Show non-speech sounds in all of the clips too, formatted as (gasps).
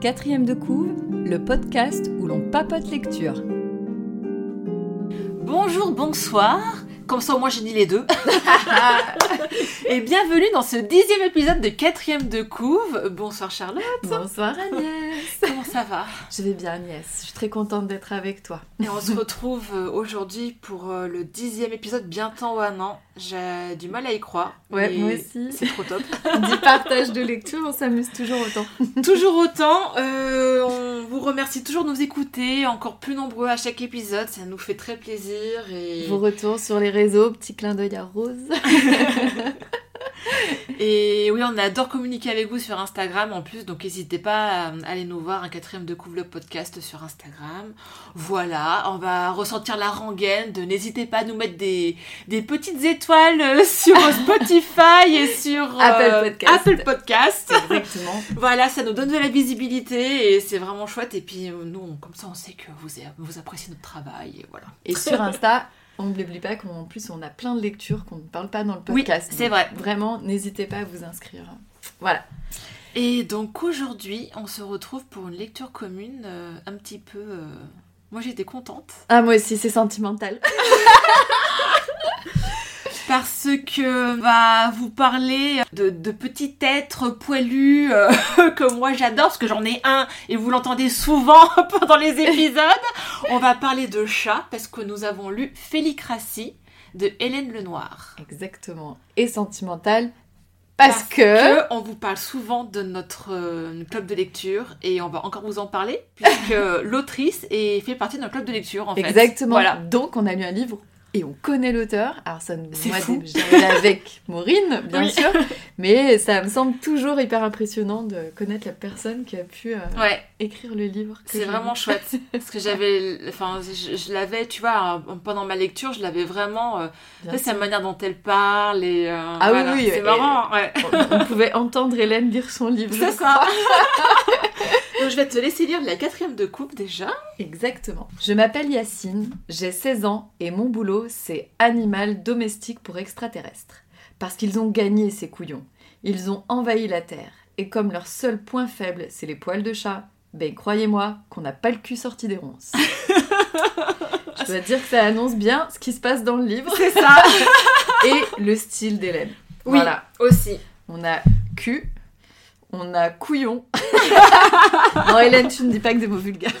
Quatrième de couve, le podcast où l'on papote lecture. Bonjour, bonsoir. Comme ça, au moins, j'ai dit les deux. (laughs) Et bienvenue dans ce dixième épisode de quatrième de couve. Bonsoir Charlotte. Bonsoir Agnès. Ça va Je vais bien Agnès, je suis très contente d'être avec toi. Et on se retrouve euh, aujourd'hui pour euh, le dixième épisode, bientôt ou un an. J'ai du mal à y croire. Ouais, moi aussi. C'est trop top. (laughs) Du partage de lecture, on s'amuse toujours autant. (laughs) toujours autant. euh, on vous remercie toujours de nous écouter, encore plus nombreux à chaque épisode. Ça nous fait très plaisir. Et, Vos retours sur les réseaux, petit clin d'œil à Rose. (laughs) (laughs) et oui, on adore communiquer avec vous sur Instagram en plus. Donc n'hésitez pas à aller nous voir, un quatrième de couvre le podcast sur Instagram. Voilà, on va ressentir la rengaine de n'hésitez pas à nous mettre des, des petites étoiles euh, (laughs) sur Spotify et sur euh, Apple Podcast. Apple Podcast. Exactement. (laughs) Voilà, ça nous donne de la visibilité et c'est vraiment chouette. Et puis euh, nous, comme ça, on sait que vous, vous appréciez notre travail. Et voilà. Et sur Insta, on n'oublie pas qu'en plus on a plein de lectures qu'on ne parle pas dans le Oui, podcast. c'est Donc, vrai. Vraiment, n'hésitez pas à vous inscrire. Voilà. Et donc aujourd'hui, on se retrouve pour une lecture commune euh, un petit peu. euh, Moi, j'étais contente Ah, moi aussi, c'est sentimental. (laughs) parce que va vous parler de, de petits êtres poilus euh, (laughs) que moi j'adore parce que j'en ai un et vous l'entendez souvent (laughs) pendant les épisodes. (laughs) On va parler de chats parce que nous avons lu Félicratie de Hélène Lenoir. Exactement. Et sentimental parce, que... on vous parle souvent de notre euh, club de lecture et on va encore vous en parler puisque l'autrice fait partie d'un club de lecture en fait. Exactement. Voilà. Donc, on a lu un livre et on connaît l'auteur. Alors, ça, nous- C'est avec (laughs) Maureen, bien Oui. sûr. Mais ça me semble toujours hyper impressionnant de connaître la personne qui a pu euh, Ouais, écrire le livre. c'est vraiment chouette (laughs) parce que j'avais, enfin, je, je l'avais, tu vois, pendant ma lecture, je l'avais vraiment. euh, sa sûr. manière dont elle parle et. euh, Ah oui, voilà. oui, c'est marrant, ouais. On, on pouvait entendre Hélène lire son livre. C'est ça. (laughs) Donc je vais te laisser lire la quatrième de coupe déjà. Exactement. Je m'appelle Yacine, j'ai 16 ans et mon boulot c'est animal domestique pour extraterrestres. Parce qu'ils ont gagné ces couillons. Ils ont envahi la Terre. Et comme leur seul point faible c'est les poils de chat, ben croyez-moi qu'on n'a pas le cul sorti des ronces. (laughs) Je dois dire que ça annonce bien ce qui se passe dans le livre C'est ça. (laughs) et le style d'Hélène. Oui, Voilà. aussi. On a cul, on a couillon. (laughs) non, Hélène, tu ne dis pas que des mots vulgaires. (laughs)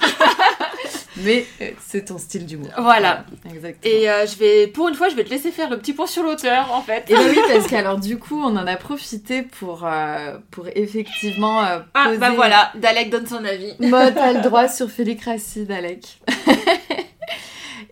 Mais euh, c'est ton style d'humour. Voilà. Exactement. Et euh, je vais, pour une fois, je vais te laisser faire le petit point sur l'auteur en fait. Et bah oui, parce qu'alors du coup, on en a profité pour, euh, pour effectivement euh, Ah poser... bah voilà, Dalek donne son avis. Moi, t'as le droit sur Félicratie d'Alec. (laughs)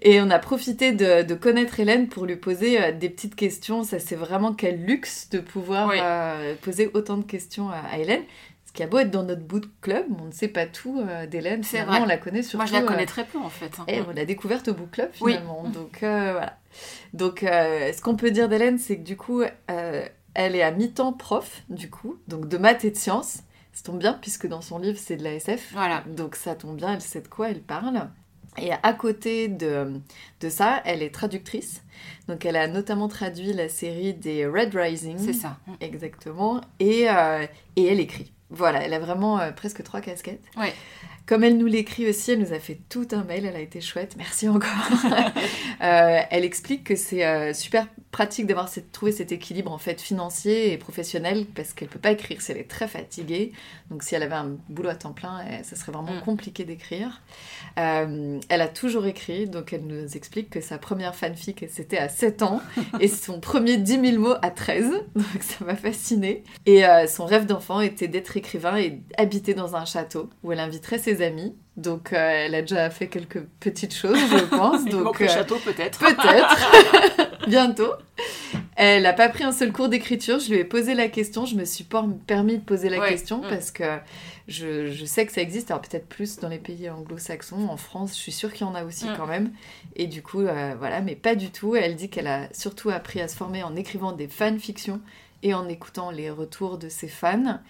Et on a profité de, de connaître Hélène pour lui poser euh, des petites questions. Ça, c'est vraiment quel luxe de pouvoir Oui. euh, poser autant de questions à, à Hélène. Ce qui a beau être dans notre boot club, on ne sait pas tout euh, d'Hélène. C'est vrai. on la connaît surtout. Moi, je la euh, connais très peu en fait. hein. et on l'a découverte au book club Oui. finalement. Donc euh, voilà. Donc ce qu'on peut dire d'Hélène, c'est que du coup, elle est à mi-temps prof, du coup, donc de maths et de sciences. Ça tombe bien puisque dans son livre c'est de la SF. Voilà. Donc ça tombe bien, elle sait de quoi elle parle. Et à côté de, de ça, elle est traductrice. Donc elle a notamment traduit la série des Red Rising. C'est ça. Exactement. Et, euh, et elle écrit. Voilà, elle a vraiment euh, presque trois casquettes. Ouais. Comme elle nous l'écrit aussi, elle nous a fait tout un mail, elle a été chouette, merci encore. (laughs) Euh, elle explique que c'est super pratique d'avoir trouvé cet équilibre en fait financier et professionnel parce qu'elle peut pas écrire si elle est très fatiguée. Donc si elle avait un boulot à temps plein, eh, ça serait vraiment Mm. compliqué d'écrire. Euh, elle a toujours écrit, donc elle nous explique que sa première fanfic c'était à 7 ans (laughs) et son premier 10 000 mots à 13, donc ça m'a fascinée. Et euh, son rêve d'enfant était d'être écrivain et habiter dans un château où elle inviterait ses amis. Donc euh, elle a déjà fait quelques petites choses, je (laughs) pense. Il donc le euh, château peut-être. Peut-être. (laughs) Bientôt. Elle n'a pas pris un seul cours d'écriture. Je lui ai posé la question. Je me suis pas permis de poser la Ouais. question Mm. parce que je, je sais que ça existe. Alors peut-être plus dans les pays anglo-saxons. En France, je suis sûre qu'il y en a aussi Mm. quand même. Et du coup, euh, voilà, mais pas du tout. Elle dit qu'elle a surtout appris à se former en écrivant des fanfictions et en écoutant les retours de ses fans,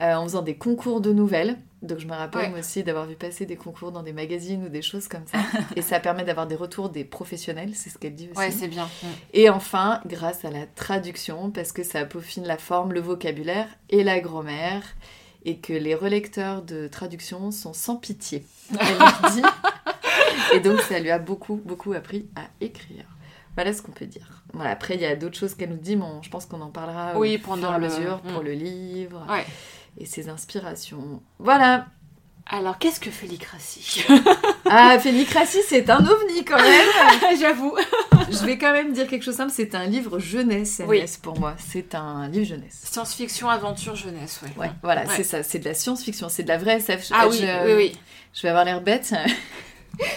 euh, en faisant des concours de nouvelles. Donc je me rappelle Ouais. aussi d'avoir vu passer des concours dans des magazines ou des choses comme ça. (laughs) et ça permet d'avoir des retours des professionnels, c'est ce qu'elle dit aussi. Ouais, c'est bien. Mm. Et enfin, grâce à la traduction, parce que ça peaufine la forme, le vocabulaire et la grammaire, et que les relecteurs de traduction sont sans pitié. Elle (laughs) dit. Et donc ça lui a beaucoup, beaucoup appris à écrire. Voilà ce qu'on peut dire. Voilà, après, il y a d'autres choses qu'elle nous dit, mais on- je pense qu'on en parlera Oui, au pendant fur et à le- mesure pour Mm. le livre Ouais. Et ses inspirations. Voilà. Alors, qu'est-ce que Félicratie? (laughs) Ah, Félicratie, c'est un ovni quand même. (laughs) J'avoue. (laughs) Je vais quand même dire quelque chose simple, c'est un livre jeunesse, Oui. Pour moi. C'est un livre jeunesse. Science-fiction, aventure, jeunesse, ouais. Ouais, voilà, Ouais. c'est ça, c'est de la science-fiction, c'est de la vraie SF. Ah Je- oui, je, oui, oui. Je vais avoir l'air bête.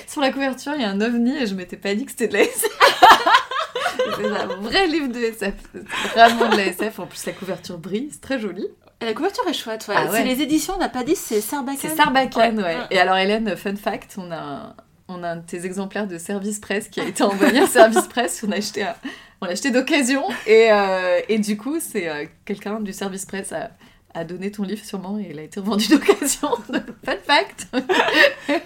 Sur la couverture, il y a un ovni et je m'étais pas dit que c'était de la SF. c'est un vrai livre de SF. Vraiment de la SF. En plus, la couverture brille, c'est très joli. La couverture est chouette, ouais. Ah ouais. C'est les éditions, on n'a pas dit, c'est Sarbacane. C'est Sarbacane, ouais. Ouais. Et alors, Hélène, fun fact, on a un, on a un de tes exemplaires de Service Presse qui a été envoyé à Service Presse. On a acheté, un- on l'a acheté d'occasion. Et, euh, et du coup, c'est euh, quelqu'un du Service Presse a, a donné ton livre sûrement et il a été revendu d'occasion. (laughs) fun fact.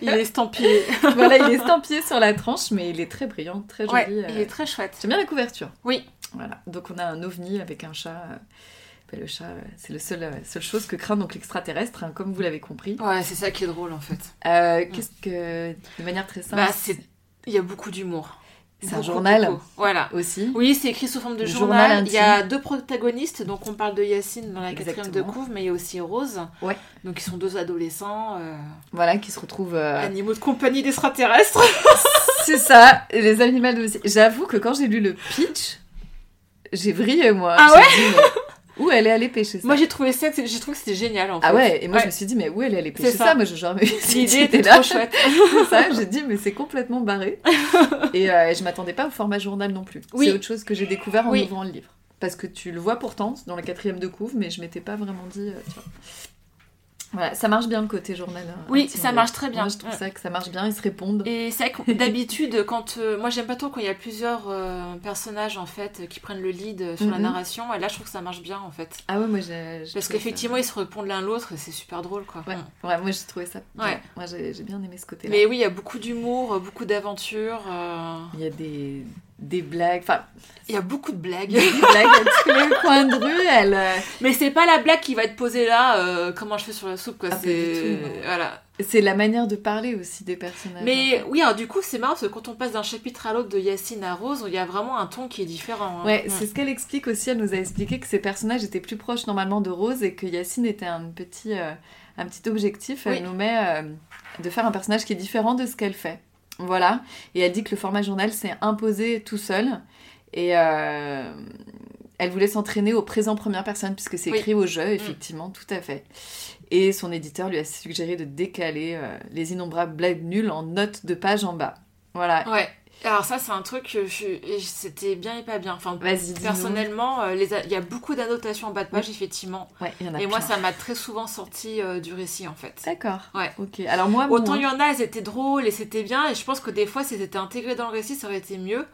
Il est estampillé. voilà, il est estampillé sur la tranche, mais il est très brillant, très joli. Ouais, euh. il est très chouette. J'aime bien la couverture. Oui. Voilà. Donc on a un ovni avec un chat. Ben, le chat, c'est le seul, euh, seule chose que craint donc l'extraterrestre, hein, comme vous l'avez compris. Ouais, c'est ça qui est drôle en fait. Euh, Qu'est-ce que, de manière très simple, Bah, c'est... Il y a beaucoup d'humour. C'est un journal. beaucoup. Voilà. aussi. Oui, c'est écrit sous forme de journal. journal Il y a deux protagonistes, donc on parle de Yacine dans la quatrième de couve, mais il y a aussi Rose. Ouais. Donc ils sont deux adolescents, euh, Voilà, qui se retrouve. euh, animaux de compagnie d'extraterrestres. (laughs) c'est ça, les animaux de J'avoue que quand j'ai lu le pitch, j'ai vrillé moi. Ah J'ai ouais dit, mais Où elle est allée pêcher ça Moi j'ai trouvé ça, j'ai trouvé que c'était génial en fait. Ah ouais, et moi je me suis dit, mais où elle est allée pêcher C'est ça. ça. Moi je jamais vu si L'idée était là. trop chouette. (laughs) C'est ça, j'ai dit, mais c'est complètement barré. (laughs) et euh, je m'attendais pas au format journal non plus. Oui. C'est autre chose que j'ai découvert en Oui. ouvrant le livre. Parce que tu le vois pourtant dans la quatrième de couve, mais je m'étais pas vraiment dit. euh, tu vois. Voilà, ça marche bien le côté journal. hein, Oui, ça marche très bien. Moi je trouve Ouais. ça que ça marche bien, ils se répondent. Et c'est vrai que (laughs) d'habitude, quand euh, moi j'aime pas trop quand il y a plusieurs euh, personnages en fait qui prennent le lead euh, sur la Mhm. narration, et là je trouve que ça marche bien en fait. Ah ouais, moi j'ai. Parce qu'effectivement ça- ils se répondent l'un l'autre et c'est super drôle quoi. Ouais, Mm. ouais, moi j'ai trouvé ça. bien. Ouais. Moi j'ai bien aimé ce côté-là. Mais oui, il y a beaucoup d'humour, beaucoup d'aventures, euh, Il y a des, des blagues, enfin, il y a beaucoup de blagues. des (laughs) blagues à tous les coins de rue, elle. euh, Mais c'est pas la blague qui va être posée là, euh, comment je fais sur la soupe quoi. Ah, c'est voilà. C'est la manière de parler aussi des personnages. Mais oui, alors du coup c'est marrant parce que quand on passe d'un chapitre à l'autre de Yacine à Rose, il y a vraiment un ton qui est différent. hein. Ouais, c'est ce qu'elle explique aussi. Elle nous a expliqué que ces personnages étaient plus proches normalement de Rose et que Yacine était un petit, euh, un petit objectif. Elle Oui. nous met euh, de faire un personnage qui est différent de ce qu'elle fait. Voilà. Et elle dit que le format journal s'est imposé tout seul. Et euh, elle voulait s'entraîner au présent première personne puisque c'est Oui. écrit au jeu, effectivement, tout à fait. Et son éditeur lui a suggéré de décaler euh, les innombrables blagues nulles en notes de page en bas. Voilà. Ouais. Alors ça c'est un truc c'était bien et pas bien. Enfin personnellement, euh, a- il y a beaucoup d'annotations en bas de page effectivement. Ouais, il y en a Et moi ça m'a très souvent sorti euh, du récit en fait. D'accord. Ouais. Ok. Alors moi, Autant il y en a, elles étaient drôles et c'était bien, et je pense que des fois, si c'était intégré dans le récit, ça aurait été mieux.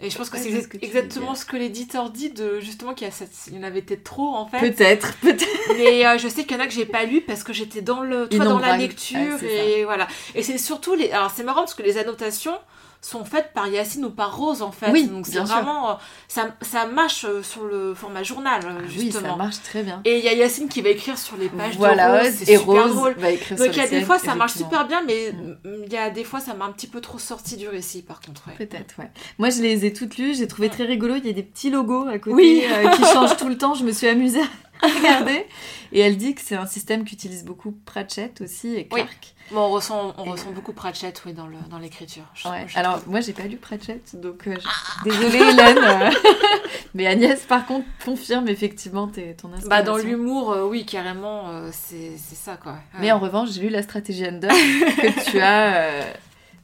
Et je pense que c'est ce exactement ce que l'éditeur dit de justement qu'il y, a cette- il y en avait peut-être trop en fait. Peut-être, peut-être. Mais euh, je sais qu'il y en a que j'ai pas lu parce que j'étais dans le, toi, dans la lecture et voilà. Et c'est surtout les. Alors c'est marrant parce que les annotations sont faites par Yacine ou par Rose en fait. Oui, Donc c'est vraiment euh, ça, ça marche euh, sur le format journal euh, Ah oui, justement. ça marche très bien. et il y a Yacine qui va écrire sur les pages Voilà, de Rose, c'est super Rose drôle. va écrire Donc il y a des scènes, fois ça marche super bien, mais Mm. il y a des fois ça m'a un petit peu trop sorti du récit par contre. ouais. Peut-être, ouais. Moi, je les ai toutes lues, j'ai trouvé Mm. très rigolo. Il y a des petits logos à côté Oui. euh, qui changent tout le temps. Je me suis amusée (laughs) à regarder. Et elle dit que c'est un système qu'utilise beaucoup Pratchett aussi et Oui. Clark. Bon, on ressent, on Et, ressent beaucoup Pratchett oui, dans le- dans l'écriture. je- Ouais. je Alors, moi, j'ai pas lu Pratchett, donc euh, je- désolée, Hélène. euh. (laughs) Mais Agnès, par contre, confirme effectivement tes- ton inspiration. Bah, dans l'humour, euh, oui, carrément, euh, c'est c'est ça quoi. Mais en revanche, j'ai lu la stratégie Under que tu as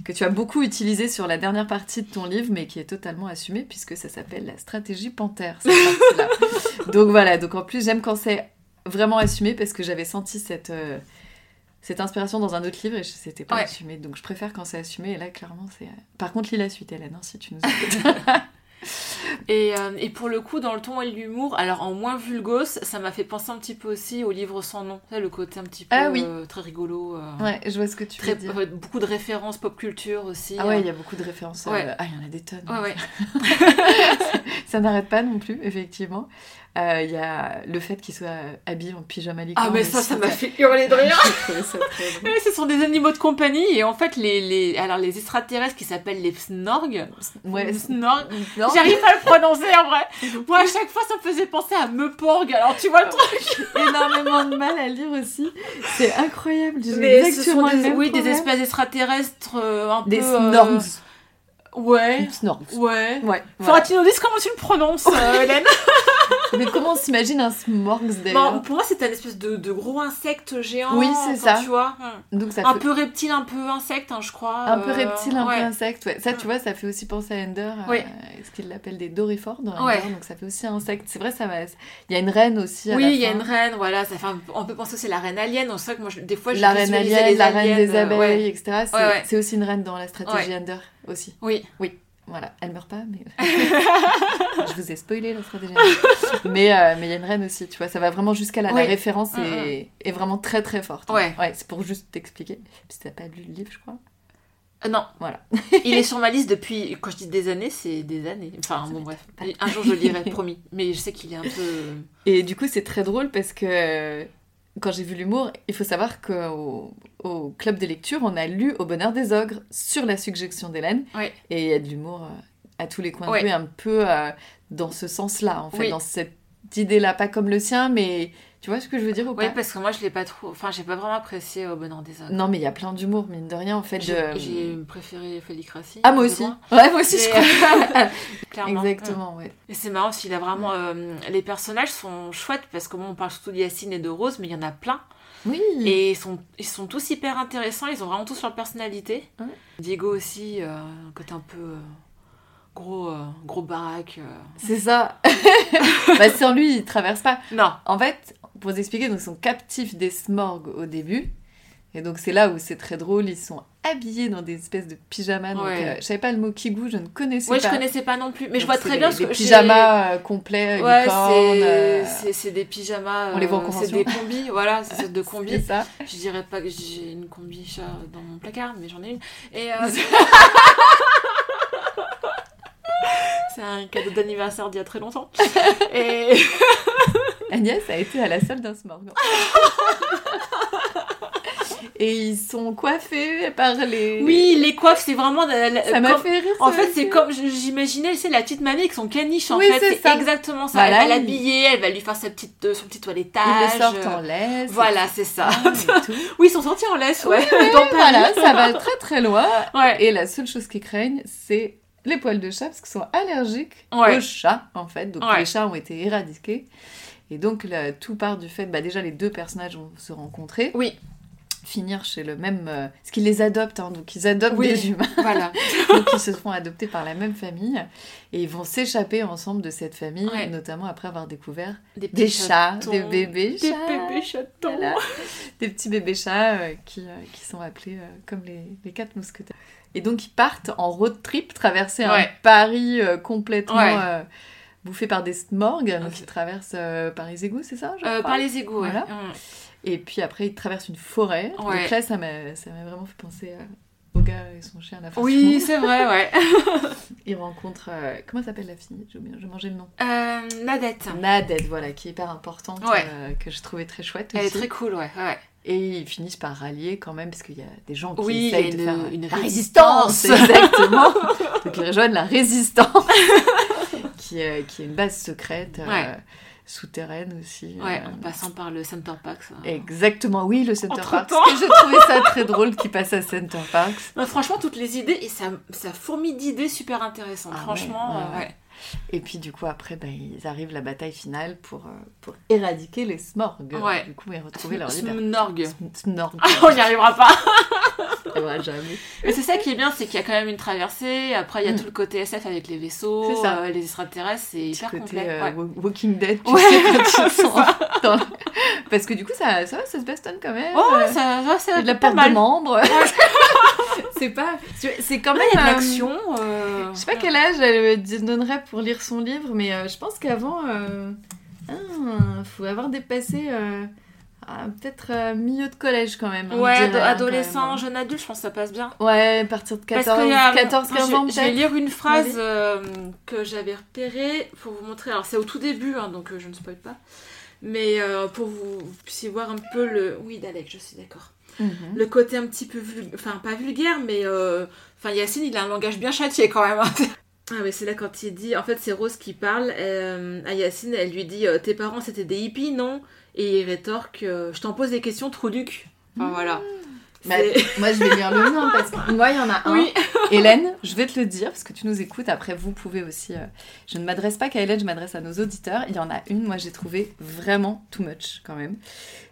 que tu as beaucoup utilisée sur la dernière partie de ton livre, mais qui est totalement assumée puisque ça s'appelle la stratégie panthère. Cette (laughs) donc voilà. Donc en plus, j'aime quand c'est vraiment assumé parce que j'avais senti cette euh, cette inspiration dans un autre livre et je- c'était pas Ouais. assumé. Donc je préfère quand c'est assumé. Et là, clairement, c'est. Par contre, lis la suite, Hélène, hein, si tu nous (laughs) écoutes. Et, euh, et pour le coup, dans le ton et l'humour, alors en moins vulgos, ça m'a fait penser un petit peu aussi au livre sans nom. Le côté un petit peu Ah oui. euh, très rigolo. euh, Ouais, je vois ce que tu très, veux dire. beaucoup de références pop culture aussi. Ah ouais, euh. il y a beaucoup de références. Ouais. Ah, il y en a des tonnes. Ouais, ouais. (laughs) Ça n'arrête pas non plus, effectivement. Euh, Il y a le fait qu'il soit habillé en pyjama licorne. Ah, mais ça, ça m'a fait hurler de rire. (laughs) Ce sont des animaux de compagnie et en fait les, les alors les extraterrestres qui s'appellent les snorgs. Ouais, Snorg. J'arrive pas à le prononcer en vrai. (laughs) Moi à chaque fois ça me faisait penser à Meuporg. Alors tu vois le truc. (laughs) énormément de mal à lire aussi. C'est incroyable. Mais ce sont le des, oui des espèces extraterrestres euh, un Des peu. euh, snorgs. Ouais. Snorgs. Ouais. Ouais. Faudra voilà. que tu nous dises comment tu le prononces, euh, Hélène. Mais comment on s'imagine un smorgs Bon, d'ailleurs pour moi, c'était un espèce de, de gros insecte géant. Oui, c'est ça. Tu vois, Donc ça un fait peu reptile, un peu insecte, hein, je crois. un peu euh, reptile, un ouais. peu insecte. Ouais. Ça, tu vois, ça fait aussi penser à Ender. Oui. euh, ce qu'il appelle des dorifores dans Ender. Ouais. Donc ça fait aussi insecte. C'est vrai, ça va. Il y a une reine aussi. à Oui, il y a une reine, voilà, ça fait un- on peut penser aussi à la reine alien. C'est vrai que moi, je- des fois, je La reine alien, les la reine des euh, abeilles, ouais. etc. C'est Ouais, ouais. c'est aussi une reine dans la stratégie Ender aussi. Oui, Voilà, elle meurt pas, mais (laughs) je vous ai spoilé la stratégie. Ender. mais euh, mais il y a une reine aussi, tu vois. Ça va vraiment jusqu'à là. Oui. La référence Mm, est, est vraiment très très forte. hein. Ouais. Ouais, c'est pour juste t'expliquer. Puis t'as pas lu le livre, je crois. Euh, non. Voilà. (laughs) il est sur ma liste depuis, quand je dis des années, c'est des années. Enfin, bon, bref. Un jour, je le lirai, (laughs) promis. Mais je sais qu'il est un peu. Et du coup, c'est très drôle parce que quand j'ai vu l'humour, il faut savoir qu'au au club de lecture, on a lu Au bonheur des ogres sur la suggestion d'Hélène. Et il y a de l'humour euh, à tous les coins de rue, un peu euh, dans ce sens-là, en fait, Oui. dans cette idée-là, pas comme le sien, mais tu vois ce que je veux dire ou Oui, pas parce que moi, je l'ai pas trop. Enfin, j'ai pas vraiment apprécié au bonheur des hommes. Non, mais il y a plein d'humour, mine de rien, en fait. J'ai préféré Félicratie. Ah, moi aussi. Ouais, moi aussi, je crois. (laughs) Clairement. Exactement, ouais. Et c'est marrant, s'il a vraiment. euh, les personnages sont chouettes parce que bon, on parle surtout de Yacine et de Rose, mais il y en a plein. Oui. Et ils sont, ils sont tous hyper intéressants, ils ont vraiment tous leur personnalité. Ouais. Diego aussi, euh, côté un peu euh, gros, euh, gros baraque. euh. C'est ça. (laughs) bah, sans lui, il traverse pas. Non, En fait, pour vous expliquer, donc, ils sont captifs des smorgs au début. Et donc, c'est là où c'est très drôle. Ils sont habillés dans des espèces de pyjamas. Donc, Ouais. euh, je savais pas le mot kigou, je ne connaissais ouais, pas. je connaissais pas non plus, mais je vois très des- bien ce des que j'ai- pyjamas euh, complets, Ouais, c'est euh, c'est- c'est des pyjamas. on les voit en. C'est des combis, (laughs) voilà, c'est sorte de combis. ça. Je dirais pas que j'ai une combi chat dans mon placard, mais j'en ai une. Et euh, (laughs) c'est un cadeau d'anniversaire d'il y a très longtemps. (laughs) Et Agnès a été à la salle d'un smorg. Et ils sont coiffés par les. oui, les coiffes, c'est vraiment. la- ça m'a comme- fait rire. En ça fait, aussi. c'est comme j'imaginais, c'est la petite mamie avec son caniche. En Oui, fait, c'est exactement ça. Voilà, elle va il- l'habiller, elle va lui faire sa petite, euh, son petit toilettage. Ils le sortent en laisse. Voilà, c'est ça. tout. (laughs) Oui, ils sont sortis en laisse, ouais. Oui, Dans Paris. voilà, ça va très très loin. Ouais. Et la seule chose qu'ils craignent, c'est les poils de chat, parce qu'ils sont allergiques Ouais. aux chats, en fait. Donc Ouais. les chats ont été éradiqués. Et donc là, tout part du fait, bah, déjà les deux personnages vont se rencontrer, Oui, finir chez le même... euh, ce qui les adopte, hein, donc ils adoptent Oui. des humains, (laughs) voilà. (laughs) donc ils se font adopter par la même famille. Et ils vont s'échapper ensemble de cette famille, Ouais. notamment après avoir découvert Des, des chats, chatons. des bébés Des chats. bébés chatons. Voilà. Des petits bébés chats euh, qui, euh, qui sont appelés euh, comme les, les quatre mousquetaires. Et donc ils partent en road trip, traverser un. Paris euh, complètement Ouais. euh, bouffé par des smorgs. Donc c'est- ils traversent euh, par les égouts, c'est ça je Euh, par les égouts. Voilà. Mm. Et puis après ils traversent une forêt. Donc là ça m'a ça m'a vraiment fait penser euh, au gars et son chien à la. Oui, c'est vrai, ouais. (laughs) Ils rencontrent... euh, comment s'appelle la fille? J'ai oublié, j'ai mangé le nom. Euh, Nadette. Nadette, voilà, qui est hyper importante, euh, que je trouvais très chouette Elle est aussi. très cool, ouais. ouais. Et ils finissent par rallier quand même, parce qu'il y a des gens qui Oui, essayent de une- faire une la résistance. résistance. Exactement. (laughs) Donc ils rejoignent la résistance, (laughs) qui, est, qui est une base secrète, euh, Ouais. souterraine aussi. Ouais, euh, en passant par le Center Park. ça. Exactement, oui, le Center Parks. J'ai trouvé ça très drôle qu'ils passent à Center Parks. Franchement, toutes les idées, et ça, ça fourmille d'idées super intéressantes. Ah franchement, ouais, euh, ouais. Ouais. Et puis du coup, après, ben, ils arrivent à la bataille finale pour, euh, pour éradiquer les Smorgs. Ouais. Du coup, et retrouver leur (laughs) liberté. Snorg. Smorg. (laughs) On n'y arrivera pas. (laughs) Va jamais. Mais c'est ça qui est bien, c'est qu'il y a quand même une traversée. Après, il y a Mm. tout le côté SF avec les vaisseaux, C'est ça. euh, les extraterrestres, c'est hyper côté complet. euh, ouais. Wa- Walking Dead, tu Ouais, sais, quand ils c'est sont dans- Parce que du coup, ça, ça se bastonne quand même. Oh, ouais, ça, ça, de la perte de membres. c'est pas... C'est quand Ouais, même... il y a de l'action. euh, Je sais pas quel âge elle me donnerait pour lire son livre, mais euh, je pense qu'avant, euh, ah, faut avoir dépassé euh, ah, peut-être milieu de collège quand même. hein, Ouais, hein, adolescent, jeune adulte, je pense que ça passe bien. Ouais, à partir de Parce 14, qu'il y a- 14 15 je, ans je vais lire une phrase que j'avais repérée pour vous montrer. Alors c'est au tout début, hein, donc je ne spoil pas. Mais pour vous, vous puissiez voir un peu le... Oui, d'Alex, je suis d'accord. Mhm. Le côté un petit peu... vul- Enfin, pas vulgaire, mais... euh, Enfin, Yacine, il a un langage bien châtié quand même. (laughs) Ah mais c'est là quand il dit, en fait c'est Rose qui parle euh, à Yacine, elle lui dit euh, tes parents c'était des hippies non? Et il rétorque euh, je t'en pose des questions trop duc. Enfin voilà. Bah, (laughs) moi, je vais lire le mien parce que moi, il y en a un. Oui. (laughs) Hélène, je vais te le dire parce que tu nous écoutes. Après, vous pouvez aussi. euh, Je ne m'adresse pas qu'à Hélène, je m'adresse à nos auditeurs. Il y en a une, moi, j'ai trouvé vraiment too much quand même.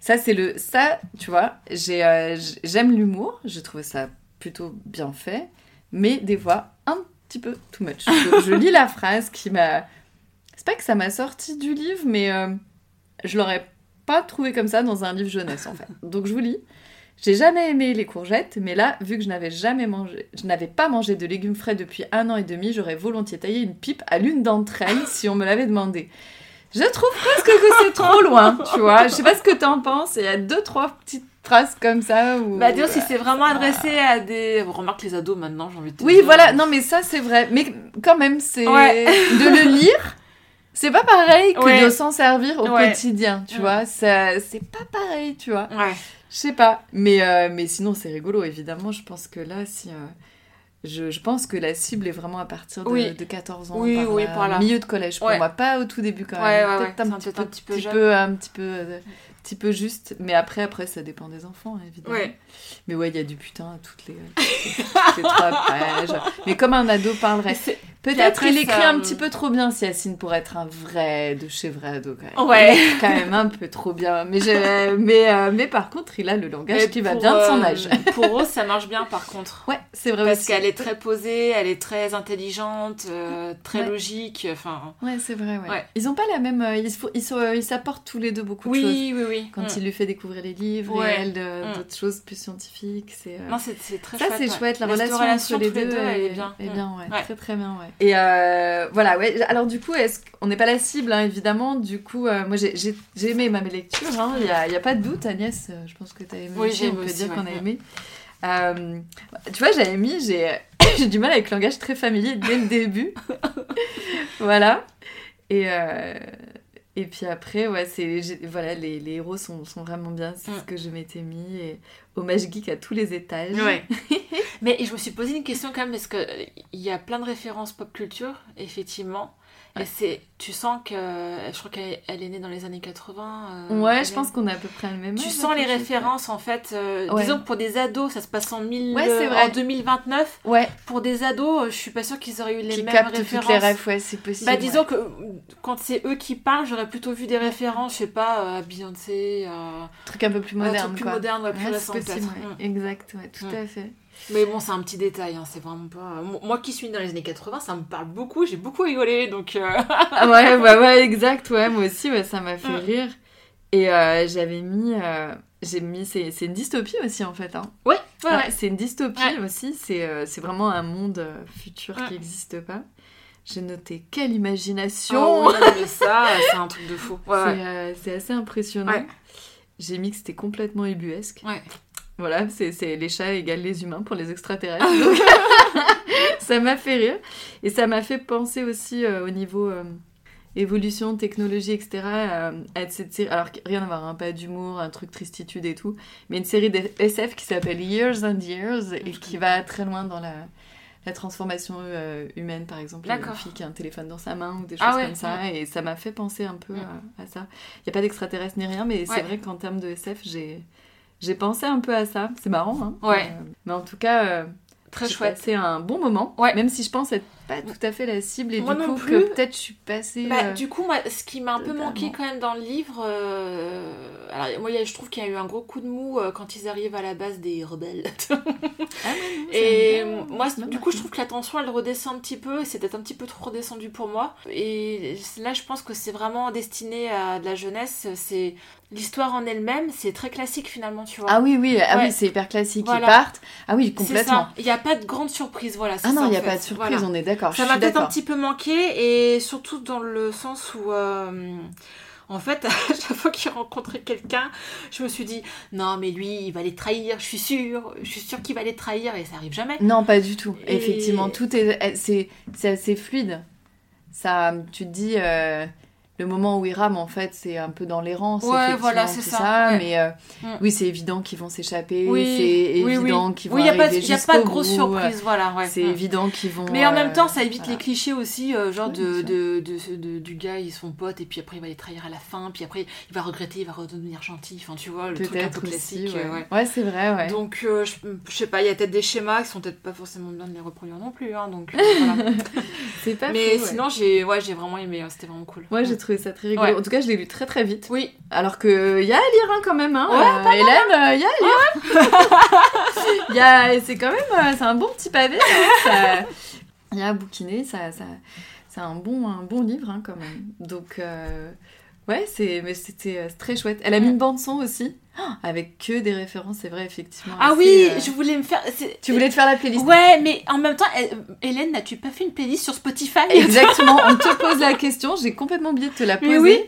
Ça, c'est le. Ça, tu vois, euh, j'aime l'humour. J'ai trouvé ça plutôt bien fait, mais des fois petit peu too much. Je lis la phrase qui m'a. C'est pas que ça m'a sorti du livre, mais euh, je l'aurais pas trouvé comme ça dans un livre jeunesse en fait. Donc je vous lis. J'ai jamais aimé les courgettes, mais là, vu que je n'avais jamais mangé, je n'avais pas mangé de légumes frais depuis un an et demi, j'aurais volontiers taillé une pipe à l'une d'entre elles si on me l'avait demandé. Je trouve presque que c'est trop loin, tu vois. Je sais pas ce que t'en penses. Il y a deux, trois petites phrases comme ça où. Bah dire si c'est vraiment adressé à des... Bon, remarque les ados maintenant j'ai envie de te Oui, dire. voilà. Non, mais ça, c'est vrai. Mais quand même, c'est Ouais. (laughs) de le lire. C'est pas pareil que Ouais. de s'en servir au Ouais. quotidien, tu vois. Ça, c'est pas pareil, tu vois. Ouais. Je sais pas. Mais, euh, mais sinon, c'est rigolo, évidemment. Je pense que là, si. euh, je, je pense que la cible est vraiment à partir de, Oui. de 14 ans. Oui, oui, là. par là. Milieu de collège pour moi. Pas au tout début quand même. ouais, Peut-être ouais. un, C'est petit peu, un petit peu un petit peu, euh, petit peu juste. Mais après, après, ça dépend des enfants, évidemment. Ouais. Mais ouais, il y a du putain à toutes les, (laughs) toutes les, trois pages. Mais comme un ado parlerait. Peut-être qu'il écrit ça- un petit peu trop bien, si Yacine, pour être un vrai de chez vrai ado, quand même. Ouais. Il quand même un peu trop bien. Mais, je- mais, euh, mais par contre, il a le langage Mais qui va bien de son euh, âge. Pour Rose, ça marche bien par contre. Ouais, c'est vrai Parce qu'elle est très posée, elle est très intelligente, euh, très Ouais. logique. Enfin. Ouais, c'est vrai, ouais. Ouais. Ils ont pas la même... euh, ils, euh, s'apportent tous les deux beaucoup de choses. Oui, oui, oui. Quand Mm. il lui fait découvrir les livres Ouais. et elle, Mm. d'autres choses plus scientifiques. C'est, euh, Non, c'est très Ça, chouette. c'est ouais. chouette, la Cette relation, entre les deux, elle est, est bien. est Mm. bien, ouais. Ouais. Très, très bien, ouais. Et euh, voilà, ouais. Alors, du coup, est-ce qu'on n'est pas la cible, hein, évidemment. Du coup, euh, moi, j'ai- j'ai j'ai aimé ma lecture, hein. il n'y a, y a pas de doute. Agnès, je pense que tu as aimé Oui, j'ai on aimé peut aussi, dire qu'on a aimé. Euh, tu vois, j'avais mis, j'ai (coughs) j'ai du mal avec le langage très familier dès le début. (laughs) voilà. Et, euh, et puis après, ouais, c'est, voilà, les, les héros sont, sont vraiment bien, c'est Mm. ce que je m'étais mis. Et hommage geek à tous les étages. Ouais. (laughs) Mais je me suis posé une question quand même parce que euh, il y a plein de références pop culture, effectivement. Ouais. Et c'est, tu sens que, je crois qu'elle elle est née dans les années 80. euh, Ouais, je pense qu'on a à peu près le même Tu âge, sens les pas. références en fait. euh, Ouais. Disons que pour des ados, ça se passe en, 1000, Ouais, vrai. en 2029. Ouais, Pour des ados, euh, je suis pas sûre qu'ils auraient eu les qui mêmes captent références. toutes les rêves, ouais, c'est possible. Bah disons que euh, quand c'est eux qui parlent, j'aurais plutôt vu des références, je sais pas, à Beyoncé, à truc un peu plus un moderne, truc plus quoi. moderne, ouais, plus récent possible, ouais. Exact, ouais, tout Mm. à fait. Mais bon, c'est un petit détail, hein, c'est vraiment pas. Moi qui suis dans les années 80, ça me parle beaucoup, j'ai beaucoup rigolé, donc. euh, (laughs) Ah ouais, ouais, ouais, exact, ouais, moi aussi, ouais, ça m'a fait Mm. rire. Et euh, j'avais mis, euh, j'ai mis, c'est une dystopie aussi en fait. Hein. Ouais, ouais, c'est une dystopie Ouais. aussi, c'est euh, c'est vraiment un monde futur Mm. qui n'existe pas. J'ai noté quelle Oh, imagination oui, mais ça, (laughs) c'est un truc de fou. C'est assez impressionnant. J'ai mis que c'était complètement ubuesque. Ouais. Voilà, c'est les chats égale les humains pour les extraterrestres. donc (laughs) ça m'a fait rire. Et ça m'a fait penser aussi euh, au niveau euh, évolution, technologie, etc. euh, à cette série. Alors, rien à voir, hein, pas d'humour, un truc tristitude et tout. Mais une série de SF qui s'appelle Years and Years et qui va très loin dans la, la transformation humaine, par exemple. Une D'accord. fille qui a un téléphone dans sa main ou des choses Ah ouais, comme ça. Et ça m'a fait penser un peu Mm. à, à ça. Il n'y a pas d'extraterrestre ni rien, mais c'est vrai qu'en termes de SF, j'ai. J'ai pensé un peu à ça, c'est marrant, hein. Ouais. Euh, mais en tout cas, euh, Très chouette. passé un bon moment, Ouais. même si je pense être pas tout à fait la cible et Moi du non coup plus. que peut-être je suis passée. Bah, euh, du coup, moi, ce qui m'a un peu manqué quand même dans le livre, alors moi, je trouve qu'il y a eu un gros coup de mou quand ils arrivent à la base des rebelles. (laughs) Ah ça Et moi, du coup, je trouve que la tension, elle redescend un petit peu, et c'est peut-être un petit peu trop redescendu pour moi. Et là, je pense que c'est vraiment destiné à de la jeunesse. C'est l'histoire en elle-même, c'est très classique finalement, tu vois. Ah oui, oui, ah Ouais. oui c'est hyper classique. Voilà. Ils partent. Ah oui, complètement. Il n'y a pas de grande surprise, voilà. Ah non, il n'y a pas de surprise, Voilà. on est d'accord. Ça m'a peut-être un petit peu manqué et surtout dans le sens où, euh, en fait, (laughs) à chaque fois qu'il rencontrait quelqu'un, je me suis dit non mais lui il va les trahir, je suis sûre, je suis sûre qu'il va les trahir et ça arrive jamais. Non, pas du tout. Et- Effectivement, tout est, c'est, c'est assez fluide. Ça, tu te dis, euh, le moment où ils rament, en fait, c'est un peu dans l'errance. Ouais, voilà, c'est ça, ouais. Mais euh, Mm. oui, c'est évident qu'ils vont s'échapper. Oui, c'est oui, évident oui. qu'ils vont Oui, il n'y a pas, a de grosse bout. surprise, voilà. Ouais. C'est Mm. évident qu'ils vont. Mais en euh, même temps, ça évite voilà. les clichés aussi, euh, genre de, de, de, de- du gars, ils sont potes, et puis après il va les trahir à la fin, puis après il va regretter, il va redevenir gentil, enfin tu vois, le truc un peu aussi. classique. ouais, euh, ouais. C'est vrai, ouais. Donc, euh, je, je sais pas, il y a peut-être des schémas qui sont peut-être pas forcément bien de les reproduire non plus, hein, donc euh, voilà. (laughs) c'est pas Mais sinon, j'ai vraiment aimé, c'était vraiment cool. Moi, j'ai. Trouvé ça très rigolo. Ouais. En tout cas, je l'ai lu très très vite. Oui, Alors que y a à lire hein, quand même, hein. Ouais, Euh, Hélène, il y a à lire. (laughs) C'est quand même, euh, c'est un bon petit pavé. hein, ça- y a à bouquiner, ça, ça, c'est un bon, un bon livre hein, quand même. Donc euh, ouais, c'est, mais c'était euh, très chouette. Elle a mis une bande son aussi, (gasps) avec que des références, c'est vrai effectivement. Ah assez, oui, euh, je voulais me faire. Tu voulais te faire la playlist. Ouais, mais en même temps, Hélène, n'as-tu pas fait une playlist sur Spotify? (laughs) Exactement, on te pose la question, j'ai complètement oublié de te la Mais poser. oui.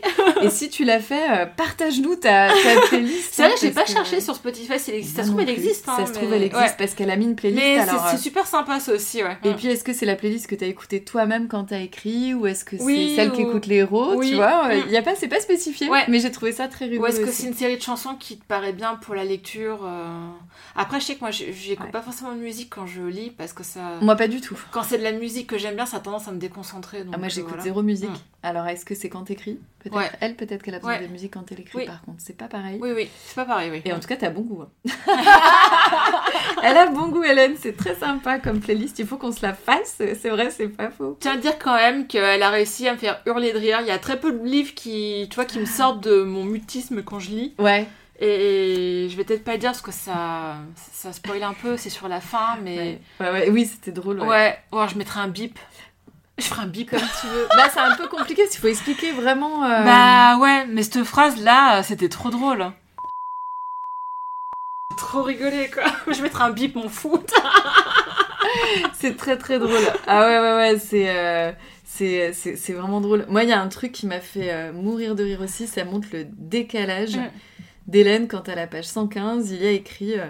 Et si tu l'as fait, euh, partage-nous ta, ta (laughs) playlist. C'est vrai, hein, j'ai pas que- cherché sur Spotify si elle existe. Ça se trouve, elle existe. hein, ça se trouve, elle existe ouais. parce qu'elle a mis une playlist. Mais c'est- alors, c'est euh, super sympa ça aussi, ouais. Et puis, est-ce que c'est la playlist que t'as écoutée toi-même quand t'as écrit ou est-ce que c'est Oui, celle ou- qu'écoutent les héros Oui. Tu vois, Mm. il y a pas, c'est pas spécifié. Ouais. Mais j'ai trouvé ça très rigolo. Ou est-ce que c'est une série de chansons qui te paraît bien pour la lecture euh, Après, je sais que moi, j'écoute Ouais. pas forcément de musique quand je lis parce que ça. Moi, pas du tout. Quand c'est de la musique que j'aime bien, ça a tendance à me déconcentrer. Donc, Ah, moi, euh, j'écoute voilà. zéro musique. Mm. Alors, est-ce que c'est quand t'écris? Peut-être. Ouais. Elle, peut-être qu'elle a besoin Ouais. de musique quand elle écrit. Oui. Par contre, c'est pas pareil. Oui, oui, c'est pas pareil, oui. Et en tout cas, t'as bon goût. hein. (laughs) (laughs) Elle a bon goût, Hélène. C'est très sympa comme playlist. Il faut qu'on se la fasse. C'est vrai, c'est pas faux. Tiens à dire quand même qu'elle a réussi à me faire hurler de rire. Il y a très peu de livres qui, tu vois, qui me sortent de mon mutisme quand je lis. Ouais. Et je vais peut-être pas dire parce que ça, ça spoil un peu, c'est sur la fin, mais Ouais, ouais, ouais. Oui, c'était drôle. ouais. ouais. ouais, je mettrai un bip. Je ferai un bip. Comme tu veux. bah, c'est un peu compliqué. Il faut expliquer vraiment. euh, Bah ouais, mais cette phrase là, c'était trop drôle. Trop rigolé quoi. (laughs) Je mettrai un bip, mon fou. (laughs) C'est très très drôle. Ah ouais, ouais, ouais, c'est. euh, c'est vraiment drôle. Moi, il y a un truc qui m'a fait euh, mourir de rire aussi, ça montre le décalage Mm. d'Hélène quand à la page 115, il y a écrit, euh,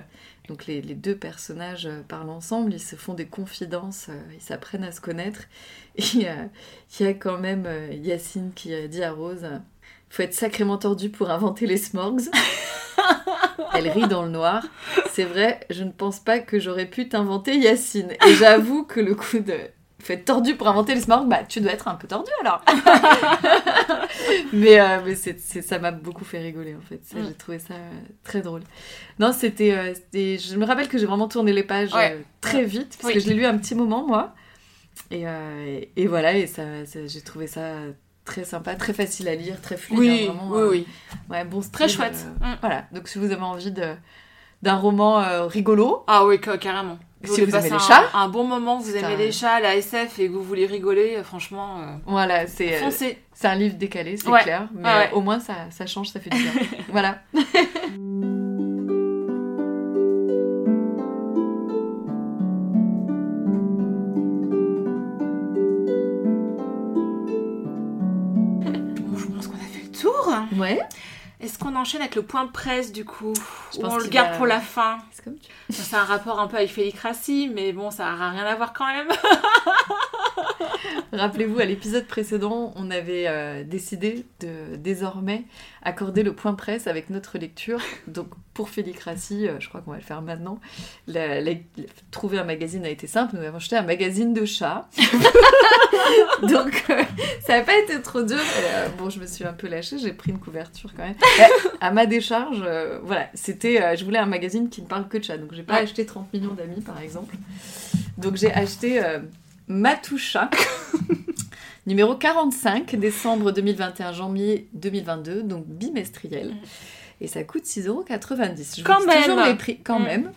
donc les, les deux personnages euh, parlent ensemble, ils se font des confidences, euh, ils s'apprennent à se connaître. (laughs) Et il y a quand même Yacine qui dit à Rose, faut être sacrément tordu pour inventer les smorgs. (laughs) Elle rit dans le noir. C'est vrai, je ne pense pas que j'aurais pu t'inventer Yacine. Et j'avoue que le coup de être tordu pour inventer les smorgs, bah tu dois être un peu tordu alors. (laughs) mais euh, mais ça m'a beaucoup fait rigoler en fait. Mm. J'ai trouvé ça euh, très drôle. Non, c'était, euh, c'était- Je me rappelle que j'ai vraiment tourné les pages Ouais. très vite parce Oui. que je l'ai lu un petit moment moi. Et, et, et voilà, et ça, ça- j'ai trouvé ça très sympa, très facile à lire, très fluide. Oui, hein, vraiment, oui, oui. Ouais, bon Très chouette. Mm. Voilà, donc si vous avez envie de, d'un roman euh, rigolo, Ah oui, ca- carrément. Si vous aimez les chats. un bon moment, vous aimez les chats, la SF et que vous voulez rigoler, euh, franchement, euh, voilà, c'est, euh, c'est un livre décalé, c'est Ouais. clair, mais ouais. au moins ça, ça change, ça fait du bien. (laughs) voilà. Bon, je pense qu'on a fait le tour. Ouais, Est-ce qu'on enchaîne avec le point presse du coup Je Ou pense on le garde va- pour la fin c'est comme tu un rapport un peu avec Félicratie, mais bon, ça n'a rien à voir quand même. (laughs) (laughs) Rappelez-vous, à l'épisode précédent, on avait euh, décidé de désormais accorder le point presse avec notre lecture. Donc, pour Félicratie, euh, je crois qu'on va le faire maintenant. La- la- trouver un magazine a été simple. Nous avons acheté un magazine de chat. (laughs) Donc, euh, ça n'a pas été trop dur. Euh, bon, je me suis un peu lâchée. J'ai pris une couverture quand même. À ma décharge, voilà, c'était. je voulais un magazine qui ne parle que de chat. Donc, j'ai pas Ouais. acheté 30 millions d'amis, par exemple. Donc, j'ai acheté. Matoucha, (laughs) numéro 45, décembre 2021, janvier 2022, donc bimestriel. Mm. Et ça coûte 6,90€. Je Quand vous dis toujours même. les prix, quand Mm. même.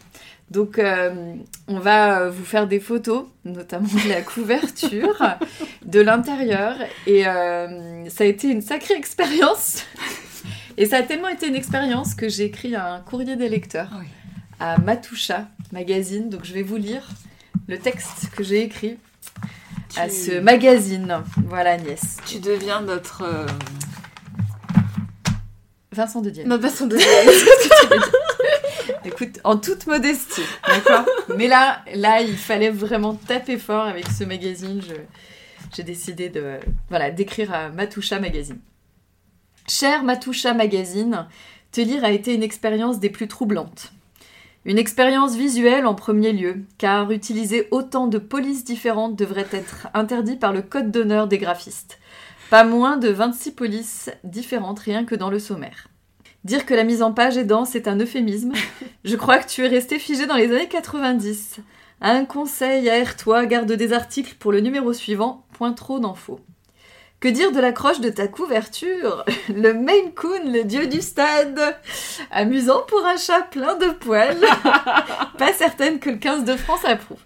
Donc, euh, on va euh, vous faire des photos, notamment de la couverture, (laughs) de l'intérieur. Et euh, ça a été une sacrée expérience. Et ça a tellement été une expérience que j'ai écrit un courrier des lecteurs Oui. à Matoucha Magazine. Donc je vais vous lire le texte que j'ai écrit à ce magazine. Voilà Agnès. Tu deviens notre. euh, Vincent de Dienne. Notre bassin de (laughs) Écoute, en toute modestie, d'accord? Mais là, là, il fallait vraiment taper fort avec ce magazine. J'ai décidé de, voilà, d'écrire à Matoucha Magazine. Cher Matoucha Magazine, te lire a été une expérience des plus troublantes. Une expérience visuelle en premier lieu, car utiliser autant de polices différentes devrait être interdit par le code d'honneur des graphistes. Pas moins de 26 polices différentes rien que dans le sommaire. Dire que la mise en page est dense est un euphémisme. Je crois que tu es resté figé dans les années 90. Un conseil, aère-toi, garde des articles pour le numéro suivant, point trop d'infos. Que dire de l'accroche de ta couverture? (laughs) Le Maine Coon, le dieu du stade Amusant pour un chat plein de poils (laughs) Pas certaine que le 15 de France approuve.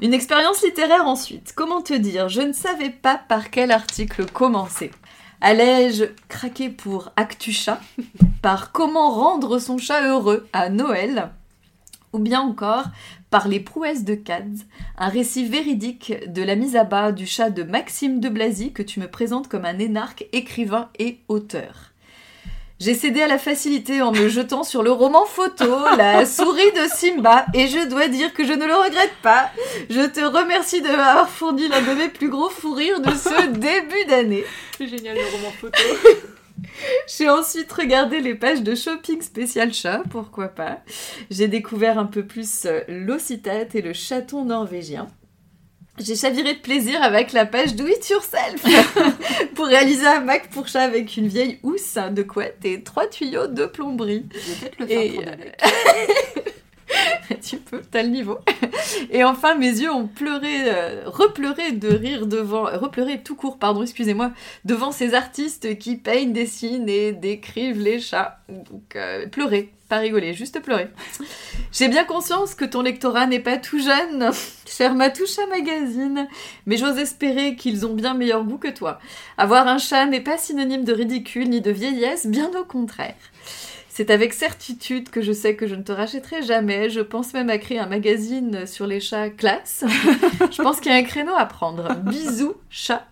Une expérience littéraire ensuite. Comment te dire? Je ne savais pas par quel article commencer. Allais-je craquer pour Actu Chat? Par comment rendre son chat heureux à Noël? Ou bien encore par les prouesses de Cads, un récit véridique de la mise à bas du chat de Maxime de Blazy que tu me présentes comme un énarque écrivain et auteur. J'ai cédé à la facilité en me jetant sur le roman photo, La souris de Simba, et je dois dire que je ne le regrette pas. Je te remercie de m'avoir fourni l'un de mes plus gros fous rires de ce (laughs) début d'année. C'est génial le roman photo. (laughs) J'ai ensuite regardé les pages de shopping spécial chat, pourquoi pas. J'ai découvert un peu plus euh, l'ossitate et le chaton norvégien. J'ai chaviré de plaisir avec la page Do It Yourself (laughs) pour réaliser un Mac pour chat avec une vieille housse de couette et trois tuyaux de plomberie. Je vais peut-être le faire Et, pour euh. (laughs) (laughs) tu peux, t'as le niveau. Et enfin, mes yeux ont pleuré, euh, repleuré de rire devant, repleuré tout court, pardon, excusez-moi, devant ces artistes qui peignent, dessinent et décrivent les chats. Donc, euh, pleurer, pas rigoler, juste pleurer. J'ai bien conscience que ton lectorat n'est pas tout jeune, (laughs) cher Matoucha Magazine, mais j'ose espérer qu'ils ont bien meilleur goût que toi. Avoir un chat n'est pas synonyme de ridicule ni de vieillesse, bien au contraire. C'est avec certitude que je sais que je ne te rachèterai jamais. Je pense même à créer un magazine sur les chats classe. (laughs) je pense qu'il y a un créneau à prendre. Bisous, chat.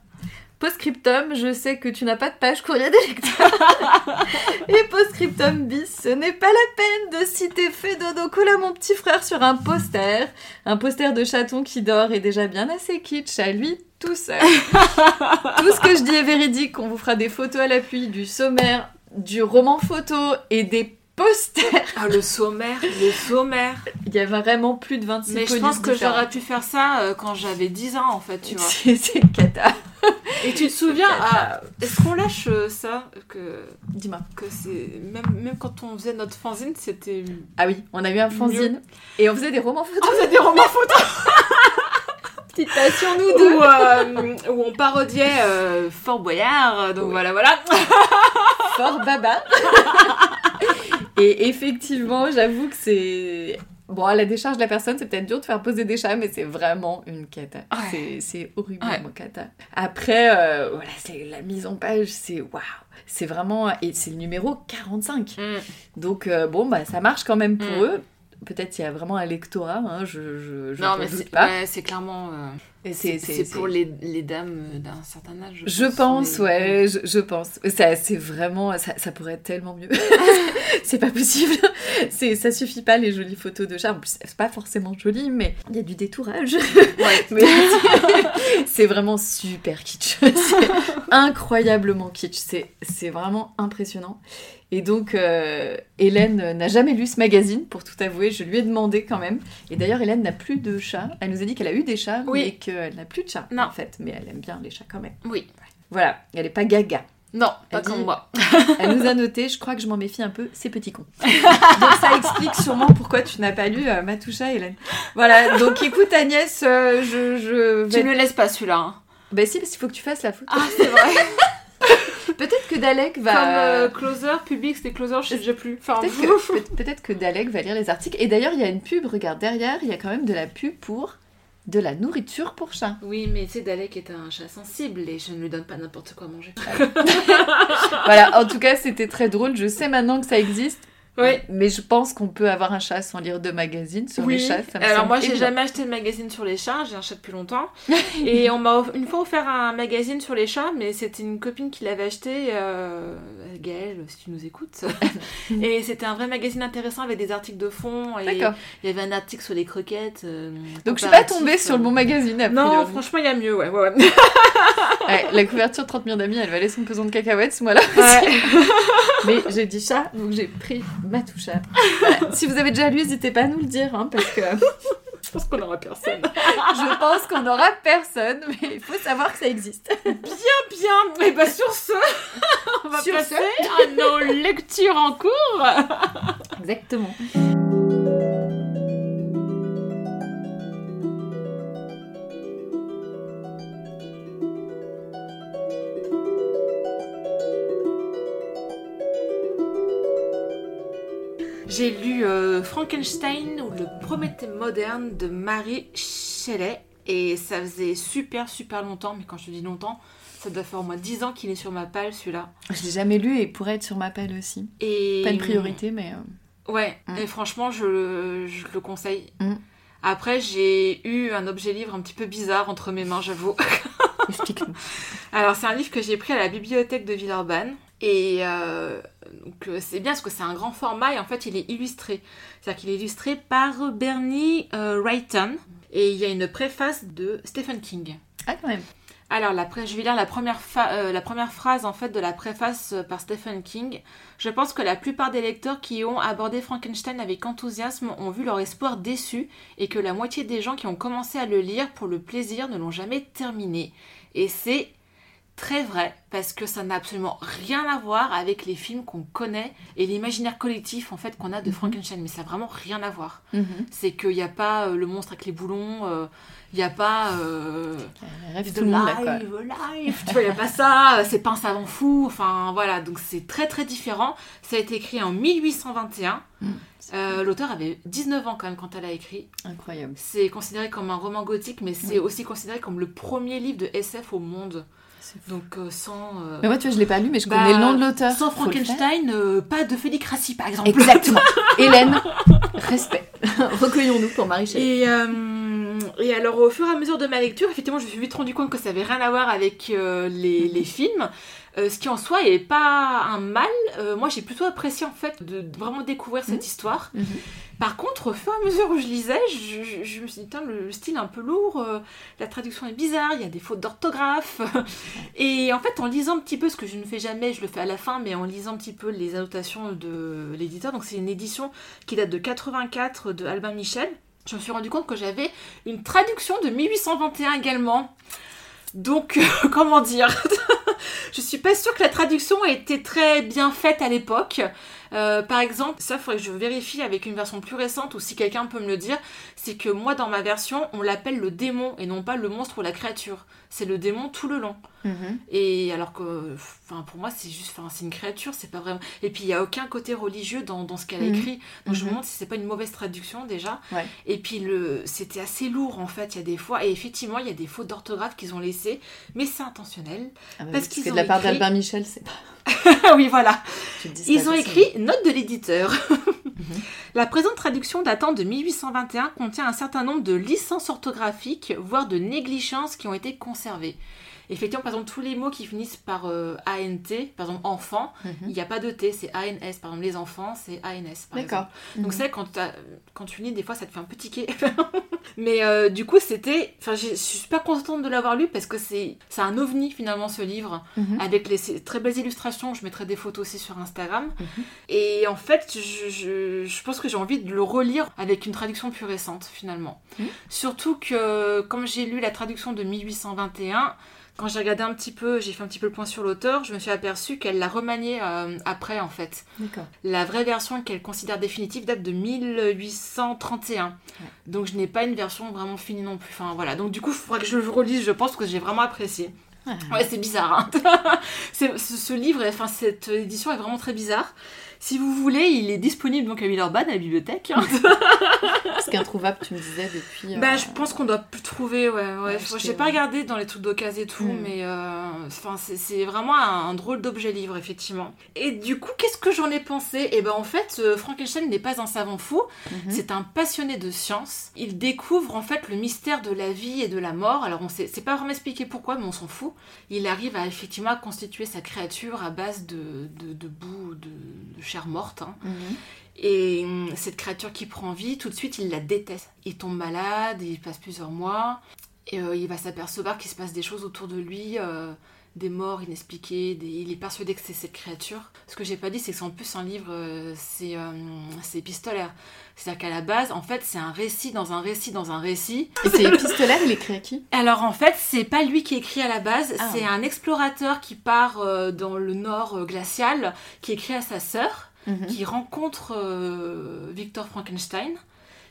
Postscriptum, je sais que tu n'as pas de page courrier des lecteurs. (laughs) Et postscriptum bis, ce n'est pas la peine de citer Fedodo Cola, mon petit frère, sur un poster. Un poster de chaton qui dort est déjà bien assez kitsch à lui tout seul. (laughs) tout ce que je dis est véridique. On vous fera des photos à l'appui du sommaire, du roman photo et des posters. Ah, le sommaire, le sommaire. Il y a vraiment plus de 26 Mais je pense que j'aurais pu faire ça euh, quand j'avais 10 ans en fait, tu vois. (laughs) C'est cata. Et tu te souviens, ah, est-ce qu'on lâche euh, ça que, Dis-moi. que c'est même, même quand on faisait notre fanzine, c'était. Ah oui, on a eu un fanzine et on faisait des romans photos. On faisait des romans photos (laughs) Petite passion, nous deux. où, euh, où on parodiait euh, Fort Boyard, donc Oui. voilà, voilà. (laughs) Fort baba. et effectivement, j'avoue que c'est. Bon, à la décharge de la personne, c'est peut-être dur de faire poser des chats, mais c'est vraiment une cata. Ouais. C'est- horriblement Ouais. cata. Après, euh, voilà, c'est la mise en page, c'est waouh. C'est vraiment. Et c'est le numéro 45. Donc, euh, bon, bah, ça marche quand même pour Mm. eux. Peut-être qu'il y a vraiment un lectorat, hein, je, je, je non, mais doute c'est pas. ouais, c'est clairement. euh, c'est pour les, les dames d'un certain âge. Je pense, les- ouais, je, je pense. Ça, c'est vraiment, ça, ça pourrait être tellement mieux. (laughs) c'est pas possible. C'est, ça suffit pas les jolies photos de chats. En plus, c'est pas forcément joli, mais il y a du détourage. Ouais. (laughs) C'est vraiment super kitsch. C'est (laughs) incroyablement kitsch. C'est, c'est vraiment impressionnant. Et donc, euh, Hélène n'a jamais lu ce magazine, pour tout avouer. Je lui ai demandé quand même. Et d'ailleurs, Hélène n'a plus de chat. Elle nous a dit qu'elle a eu des chats, Oui. mais qu'elle n'a plus de chat, Non. en fait. Mais elle aime bien les chats quand même. Oui. Voilà, elle est pas gaga. Non, pas dit- comme moi. (laughs) Elle nous a noté, je crois que je m'en méfie un peu, ces petits cons. (laughs) Donc ça explique sûrement pourquoi tu n'as pas lu euh, Matoucha, Hélène. Voilà, donc écoute Agnès, euh, je, je vais... Tu ne le laisses pas celui-là. hein. Bah si, parce qu'il faut que tu fasses la photo. Ah, c'est vrai. (laughs) (laughs) Peut-être que Dalek va... Comme euh, Closer, Public, c'était Closer, je sais déjà plus. Enfin, Peut-être que, peut- que Dalek va lire les articles. Et d'ailleurs, il y a une pub, regarde, derrière, il y a quand même de la pub pour de la nourriture pour chat. Oui, mais tu sais, Dalek est un chat sensible et je ne lui donne pas n'importe quoi à manger. (laughs) voilà, en tout cas, c'était très drôle. Je sais maintenant que ça existe. Oui. Mais je pense qu'on peut avoir un chat sans lire de magazine sur Oui. les chats. ça me Alors moi, j'ai jamais acheté de magazine sur les chats. J'ai un chat depuis longtemps. (laughs) et on m'a une fois offert un magazine sur les chats, mais c'était une copine qui l'avait acheté. Euh... Gaëlle, si tu nous écoutes. (laughs) et c'était un vrai magazine intéressant avec des articles de fond. Et D'accord. il y avait un article sur les croquettes. euh, Donc je suis pas tombée sur le bon magazine. Non, franchement, il y a mieux, ouais. ouais, ouais. (laughs) Ouais, la couverture 30 millions d'amis, elle valait son pesant de cacahuètes, moi là. Ouais. (laughs) Mais j'ai dit chat, donc j'ai pris ma touche à. Voilà. Si vous avez déjà lu, n'hésitez pas à nous le dire, hein, parce que Je pense qu'on n'aura personne. je pense qu'on n'aura personne, mais il faut savoir que ça existe. Bien, et bah sur ce, on va Sur passer ce. à nos lectures en cours. Exactement. J'ai lu euh, Frankenstein ou le Prométhée moderne de Marie Shelley et ça faisait super super longtemps, mais quand je te dis longtemps, ça doit faire au moins 10 ans qu'il est sur ma palle celui-là. Je l'ai jamais lu et il pourrait être sur ma pelle aussi. Et Pas une priorité, mais. euh, Ouais, et franchement, je, le- je le conseille. Mm. Après, j'ai eu un objet livre un petit peu bizarre entre mes mains, j'avoue. Explique-nous. (laughs) Alors, c'est un livre que j'ai pris à la bibliothèque de Villeurbanne. Et euh, donc, euh, c'est bien parce que c'est un grand format et en fait, il est illustré. C'est-à-dire qu'il est illustré par Bernie euh, Wrighton. Et il y a une préface de Stephen King. Ah, quand même. Alors, la je vais lire la première, fa- euh, la première phrase en fait de la préface euh, par Stephen King. Je pense que la plupart des lecteurs qui ont abordé Frankenstein avec enthousiasme ont vu leur espoir déçu et que la moitié des gens qui ont commencé à le lire pour le plaisir ne l'ont jamais terminé. Et c'est très vrai parce que ça n'a absolument rien à voir avec les films qu'on connaît et l'imaginaire collectif en fait qu'on a de Mhm. Frankenstein. Mais ça n'a vraiment rien à voir. Mhm. C'est qu'il n'y a pas euh, le monstre avec les boulons, euh, il n'y a pas... euh, Rêve monde là, quoi. live. Tu vois, il n'y a pas ça, euh, c'est pas un savant fou, enfin voilà, donc c'est très très différent. Ça a été écrit en 1821. Mm. Euh, L'auteur avait 19 ans quand même quand elle a écrit. Incroyable. C'est considéré comme un roman gothique, mais c'est aussi considéré comme le premier livre de SF au monde. Donc euh, sans... euh, Mais moi, tu vois, je l'ai pas lu, mais je bah, connais le nom de l'auteur. Sans. Frankenstein, euh, pas de Félicratie par exemple. Exactement. (laughs) Hélène, respect. (laughs) Recueillons-nous pour Marie Shelley. Et, euh, et alors, au fur et à mesure de ma lecture, effectivement, je me suis vite rendu compte que ça avait rien à voir avec euh, les, les films. Euh, ce qui en soi n'est pas un mal. Euh, moi, j'ai plutôt apprécié en fait de, vraiment découvrir cette Mhm. histoire. Mhm. Par contre, au fur et à mesure où je lisais, je, je- je me suis dit, Tain, le, le style est un peu lourd, la traduction est bizarre, il y a des fautes d'orthographe. (laughs) et en fait, en lisant un petit peu, ce que je ne fais jamais, je le fais à la fin, mais en lisant un petit peu les annotations de l'éditeur, donc c'est une édition qui date de 84 de Albin Michel, je me suis rendu compte que j'avais une traduction de 1821 également. Donc, euh, (laughs) comment dire? (laughs) Je suis pas sûre que la traduction ait été très bien faite à l'époque. Euh, par exemple, ça faudrait que je vérifie avec une version plus récente ou si quelqu'un peut me le dire, c'est que moi dans ma version, on l'appelle le démon et non pas le monstre ou la créature. C'est le démon tout le long. Mhm. Et alors que, enfin, pour moi, c'est juste, enfin, c'est une créature, c'est pas vraiment. Et puis il y a aucun côté religieux dans, dans ce qu'elle a Mhm. écrit. Donc je me Mhm. demande si c'est pas une mauvaise traduction déjà. Ouais. Et puis le, c'était assez lourd en fait. Il y a des fois, et effectivement, il y a des fautes d'orthographe qu'ils ont laissées, mais c'est intentionnel. Ah bah Parce qu'ils que de ont la part écrit- d'Albin Michel, c'est pas. (laughs) Oui, voilà. Ils ont écrit note de l'éditeur. (laughs) La présente traduction datant de 1821 contient un certain nombre de licences orthographiques, voire de négligences qui ont été conservées. Effectivement, par exemple, tous les mots qui finissent par euh, ANT, par exemple enfant, Mhm. il n'y a pas de T, c'est ANS. Par exemple, les enfants, c'est ANS. D'accord. Donc Mhm. c'est quand, tu lis, des fois, ça te fait un peu tiquer. (laughs) Mais euh, du coup, c'était... Enfin, je suis super contente de l'avoir lu parce que c'est c'est un ovni, finalement, ce livre Mhm. avec les très belles illustrations. Je mettrai des photos aussi sur Instagram. Mhm. Et en fait, je, je- je pense que j'ai envie de le relire avec une traduction plus récente, finalement. Mhm. Surtout que, comme j'ai lu la traduction de 1821, quand j'ai regardé un petit peu, j'ai fait un petit peu le point sur l'auteur, je me suis aperçue qu'elle l'a remanié euh, après, en fait. La vraie version qu'elle considère définitive date de 1831. Donc je n'ai pas une version vraiment finie non plus. Enfin voilà. Donc du coup, il faudra que je le relise, je pense que j'ai vraiment apprécié. Ah. Ouais, c'est bizarre. Hein. (laughs) C'est- ce, ce livre, enfin cette édition est vraiment très bizarre. Si vous voulez, il est disponible donc à Villeurbanne, à la bibliothèque. (laughs) C'est introuvable, tu me disais, depuis. Bah, euh, je pense qu'on doit plus trouver, ouais. ouais. acheter, J'ai pas ouais. regardé dans les trucs d'occasion et tout, Mm. mais euh, enfin, c'est- c'est vraiment un, un drôle d'objet livre, effectivement. Et du coup, qu'est-ce que j'en ai pensé? Eh ben, en fait, euh, Frankenstein n'est pas un savant fou, mhm. c'est un passionné de science. Il découvre en fait le mystère de la vie et de la mort. Alors, on sait, c'est pas vraiment expliqué pourquoi, mais on s'en fout. Il arrive à effectivement à constituer sa créature à base de, de, de boue, de, de chair morte. hein. Mhm. Et hum, cette créature qui prend vie, tout de suite, il la déteste. Il tombe malade, il passe plusieurs mois, et euh, il va s'apercevoir qu'il se passe des choses autour de lui, euh, des morts inexpliquées, des- il est persuadé que c'est cette créature. Ce que j'ai pas dit, c'est que c'est en plus un livre, euh, c'est euh, c'est épistolaire. C'est-à-dire qu'à la base, en fait, c'est un récit dans un récit dans un récit. Et c'est épistolaire, il écrit à qui? Alors en fait, c'est pas lui qui écrit à la base, Ah. c'est un explorateur qui part euh, dans le nord glacial, qui écrit à sa sœur Mhm. qui rencontre Victor Frankenstein,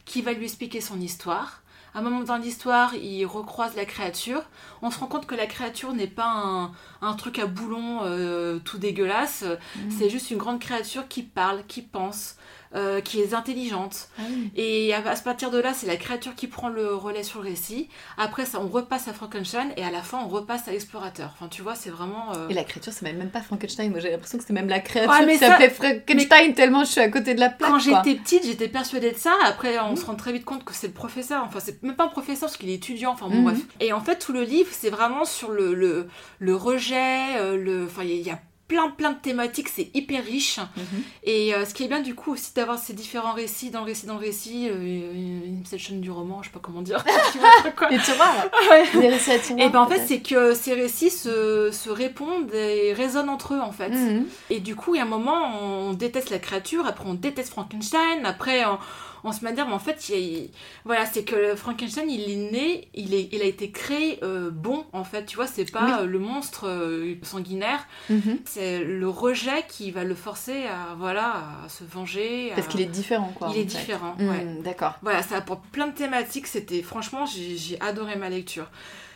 qui va lui expliquer son histoire. À un moment dans l'histoire, il recroise la créature. On se rend compte que la créature n'est pas un, un truc à boulon euh, tout dégueulasse. Mhm. C'est juste une grande créature qui parle, qui pense, euh, qui est intelligente. Ah oui. Et à, à partir de là, c'est la créature qui prend le relais sur le récit. Après ça, on repasse à Frankenstein et à la fin, on repasse à l'explorateur. Enfin, tu vois, c'est vraiment... euh, Et la créature, c'est même pas Frankenstein. Moi, j'ai l'impression que c'est même la créature Ouais, mais qui ça- s'appelait Frankenstein tellement je suis à côté de la plaque. Quand j'étais petite, j'étais persuadée de ça. Après, on se rend très vite compte que c'est le professeur. Enfin, c'est même pas un professeur parce qu'il est étudiant. Enfin, bon, Mhm. bref. Et en fait, tout le livre, c'est vraiment sur le, le, le rejet. euh, le... Enfin, il y, a- il y a plein, plein de thématiques. C'est hyper riche. Mhm. Et euh, ce qui est bien, du coup, aussi d'avoir ces différents récits dans le récit, dans le récit, euh, une section du roman, je sais pas comment dire. (laughs) Tu vois, quoi. Les tiroirs. Récits à tiroirs. Et ben en fait, c'est que ces récits se, se répondent et résonnent entre eux en fait. Mhm. Et du coup, il y a un moment, on déteste la créature, après on déteste Frankenstein, après on, on se met à dire, en fait, il il- voilà, c'est que Frankenstein, il est né, il, est, il a été créé euh, bon, en fait, tu vois, c'est pas Oui. euh, le monstre euh, sanguinaire, Mhm. c'est le rejet qui va le forcer à, voilà, à se venger. Parce qu'il est différent, quoi. Il est fait. différent, Mhm, ouais. D'accord. Voilà, ça apporte plein de thématiques. C'était franchement, j'ai j'ai adoré ma lecture.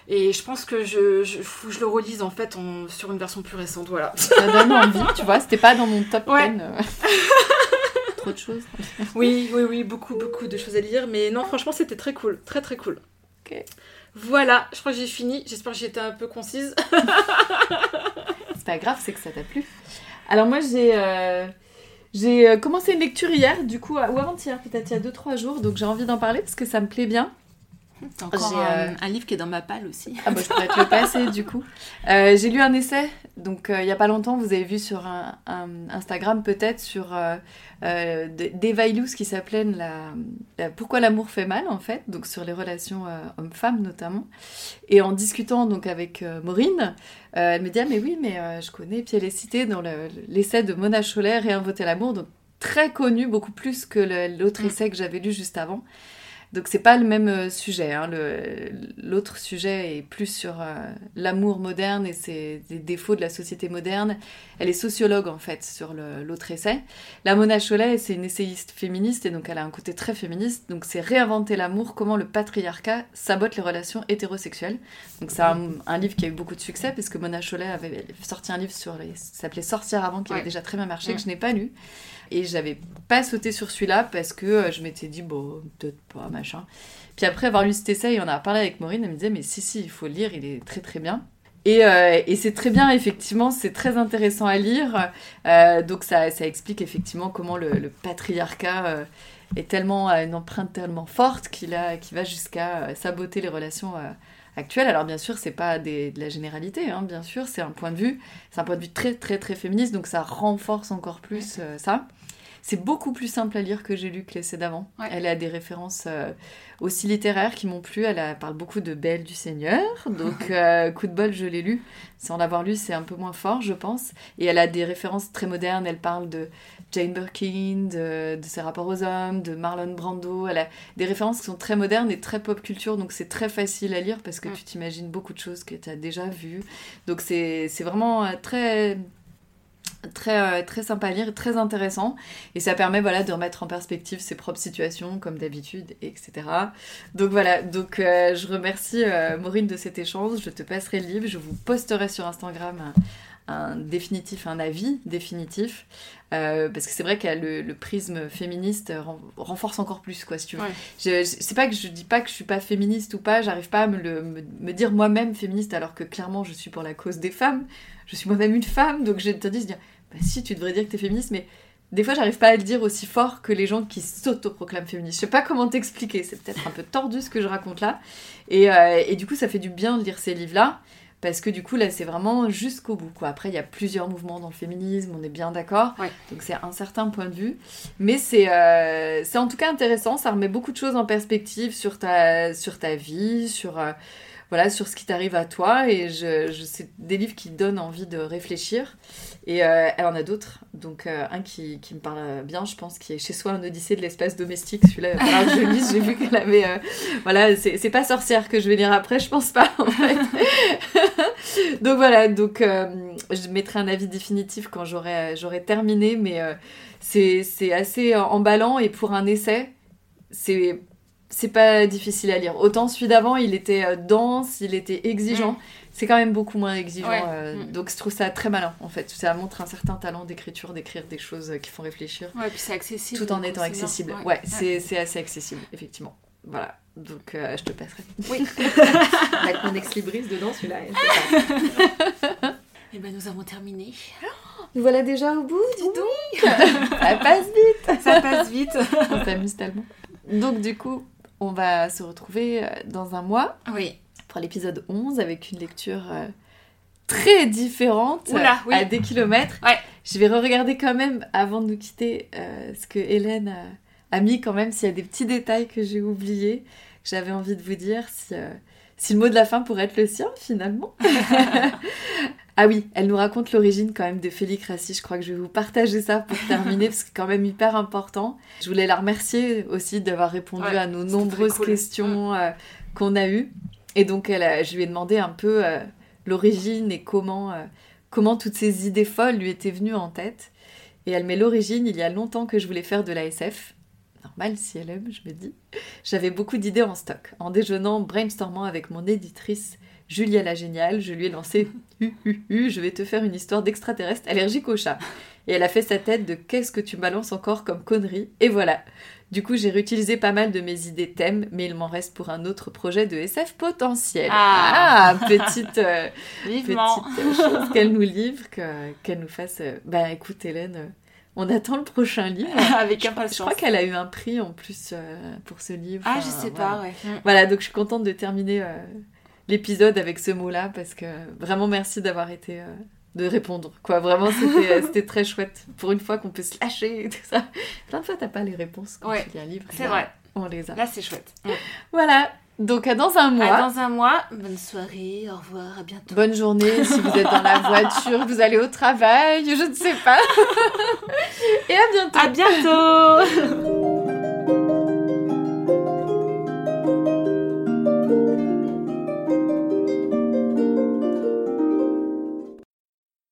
Et je pense que je, je, faut que je le relise en fait en- sur une version plus récente. Voilà. Ça donne envie, tu vois. C'était pas dans mon top Ouais. 10. (laughs) Trop de choses. (laughs) Oui, oui, oui, beaucoup, beaucoup de choses à lire. Mais non, franchement, c'était très cool. Très, très cool. Ok. Voilà, je crois que j'ai fini. J'espère que j'ai été un peu concise. (laughs) C'est pas grave, c'est que ça t'a plu. Alors moi j'ai euh, j'ai euh, commencé une lecture hier, du coup, ou avant-hier, peut-être il y a 2-3 jours, donc j'ai envie d'en parler parce que ça me plaît bien. Encore J'ai, un, euh, un livre qui est dans ma palle aussi. Ah bah je pourrais te le passer du coup. Euh, j'ai lu un essai, donc euh, il y a pas longtemps, vous avez vu sur un, un Instagram peut-être, sur euh, de- d'Eva qui s'appelait la, la- Pourquoi l'amour fait mal en fait, donc sur les relations hommes-femmes notamment. Et en discutant donc avec Maureen, elle me dit ah mais oui mais je connais, puis elle est citée dans le- l'essai de Mona Chollet, Réinventer l'amour, donc très connu, beaucoup plus que l'autre Mm. essai que j'avais lu juste avant. Donc c'est pas le même euh, sujet. hein. Le- L'autre sujet est plus sur euh, l'amour moderne et ses des défauts de la société moderne. Elle est sociologue en fait sur le- l'autre essai. La Mona Chollet, c'est une essayiste féministe et donc elle a un côté très féministe. Donc c'est réinventer l'amour, comment le patriarcat sabote les relations hétérosexuelles. Donc c'est un, un livre qui a eu beaucoup de succès parce que Mona Chollet avait sorti un livre sur les, ça s'appelait Sortir avant qui Ouais. avait déjà très bien marché que je n'ai pas lu. Et j'avais pas sauté sur celui-là parce que euh, je m'étais dit, bon, peut-être pas, machin. Puis après avoir lu cet essai, et on a parlé avec Maureen, elle me disait, mais si, si, il faut le lire, il est très très bien. Et, euh, et c'est très bien, effectivement, c'est très intéressant à lire. Euh, donc ça, ça explique effectivement comment le, patriarcat est tellement, a une empreinte tellement forte qu'il qu'il va jusqu'à saboter les relations actuelles. Alors bien sûr, c'est pas de la généralité, hein, bien sûr, c'est un point de vue, c'est un point de vue très très très féministe, donc ça renforce encore plus euh, ça. C'est beaucoup plus simple à lire que j'ai lu que l'essai d'avant. Ouais. Elle a des références euh, aussi littéraires qui m'ont plu. Elle a- parle beaucoup de Belle du Seigneur. Donc, (laughs) euh, coup de bol, je l'ai lu. Sans l'avoir lu, c'est un peu moins fort, je pense. Et elle a des références très modernes. Elle parle de Jane Birkin, de, de ses rapports aux hommes, de Marlon Brando. Elle a des références qui sont très modernes et très pop culture. Donc, c'est très facile à lire parce que Mm. tu t'imagines beaucoup de choses que tu as déjà vues. Donc, c'est c'est vraiment euh, très très euh, très sympa à lire, très intéressant. Et ça permet voilà de remettre en perspective ses propres situations comme d'habitude etc. Donc voilà donc euh, je remercie euh, Maureen de cet échange, je te passerai le livre, je vous posterai sur Instagram un définitif, un avis définitif. Euh, parce que c'est vrai que le, le prisme féministe ren- renforce encore plus, quoi, si tu veux. Ouais. Je, je- c'est pas que je dis pas que je suis pas féministe ou pas, j'arrive pas à me, le, me, me dire moi-même féministe alors que clairement je suis pour la cause des femmes. Je suis moi-même une femme, donc j'ai tendance à dire, bah si, tu devrais dire que t'es féministe, mais des fois j'arrive pas à le dire aussi fort que les gens qui s'autoproclament féministes. Je sais pas comment t'expliquer, c'est peut-être un peu tordu ce que je raconte là. Et, euh, et du coup, ça fait du bien de lire ces livres-là. Parce que du coup, là, c'est vraiment jusqu'au bout. Quoi. Après, il y a plusieurs mouvements dans le féminisme, on est bien d'accord. Ouais. Donc, c'est un certain point de vue. Mais c'est euh, c'est en tout cas intéressant. Ça remet beaucoup de choses en perspective sur ta, sur ta vie, sur, euh, voilà, sur ce qui t'arrive à toi. Et je, je, c'est des livres qui donnent envie de réfléchir. Et euh, elle en a d'autres. Donc, euh, un qui, qui me parle bien, je pense, qui est Chez soi, un odyssée de l'espace domestique. Celui-là, je. J'ai vu qu'elle avait. euh, voilà, c'est pas sorcière que je vais lire après, je pense pas, (laughs) donc voilà, donc euh, je mettrai un avis définitif quand j'aurai terminé, mais c'est assez emballant et pour un essai, c'est c'est pas difficile à lire. Autant celui d'avant, il était dense, il était exigeant. Mm. C'est quand même beaucoup moins exigeant. Ouais. euh, Mm. Donc je trouve ça très malin, en fait. Ça montre un certain talent d'écriture, d'écrire des choses euh, qui font réfléchir, Ouais, puis c'est accessible. tout en étant bien. accessible. Ouais, Ouais, c'est assez accessible, effectivement. Voilà. Donc euh, je te passerai. Oui. (laughs) Avec mon ex-libris dedans, celui-là. Et (laughs) ben nous avons terminé. Nous voilà déjà au bout, dis donc (laughs) Ça passe vite Ça passe vite. On s'amuse tellement. Donc du coup, on va se retrouver dans un mois Oui. Pour l'épisode 11 avec une lecture euh, très différente Oula, oui. à des kilomètres. Ouais. Je vais re-regarder quand même avant de nous quitter euh, ce que Hélène a, a mis quand même, s'il y a des petits détails que j'ai oubliés, que j'avais envie de vous dire, si, euh, si le mot de la fin pourrait être le sien finalement. (laughs) (laughs) Ah oui, elle nous raconte l'origine quand même de Félix Rassi. Je crois que je vais vous partager ça pour (laughs) terminer parce que c'est quand même hyper important. Je voulais la remercier aussi d'avoir répondu Ouais, à nos nombreuses cool. questions euh, qu'on a eues. Et donc elle a- je lui ai demandé un peu euh, l'origine et comment, euh, comment toutes ces idées folles lui étaient venues en tête. Et elle met l'origine, il y a longtemps que je voulais faire de la SF. Normal si elle aime, je me dis. J'avais beaucoup d'idées en stock. En déjeunant, brainstormant avec mon éditrice Julia la géniale, je lui ai lancé (laughs) Hu, hu, hu, je vais te faire une histoire d'extraterrestre allergique au chat. Et elle a fait sa tête de qu'est-ce que tu balances encore comme connerie Et voilà. Du coup, j'ai réutilisé pas mal de mes idées thèmes, mais il m'en reste pour un autre projet de SF potentiel. Ah. Ah, petite, euh, (laughs) petite chose qu'elle nous livre, que- qu'elle nous fasse. euh, Bah écoute, Hélène, euh, on attend le prochain livre. (laughs) Avec Je impatience. crois qu'elle a eu un prix en plus euh, pour ce livre. Ah, Enfin, je sais voilà. pas, ouais. Mm. Voilà, donc je suis contente de terminer l'épisode avec ce mot-là parce que vraiment merci d'avoir été. De répondre, quoi. Vraiment, c'était euh, c'était très chouette. Pour une fois qu'on peut se lâcher et tout ça. Plein de fois, t'as pas les réponses quand Ouais, tu lis un livre. C'est vrai. On les a. Là, c'est chouette. Voilà. Donc, à dans un mois. À dans un mois. Bonne soirée. Au revoir. À bientôt. Bonne journée si vous êtes dans la voiture, vous allez au travail, je ne sais pas. (laughs) Et à bientôt. À bientôt. (laughs)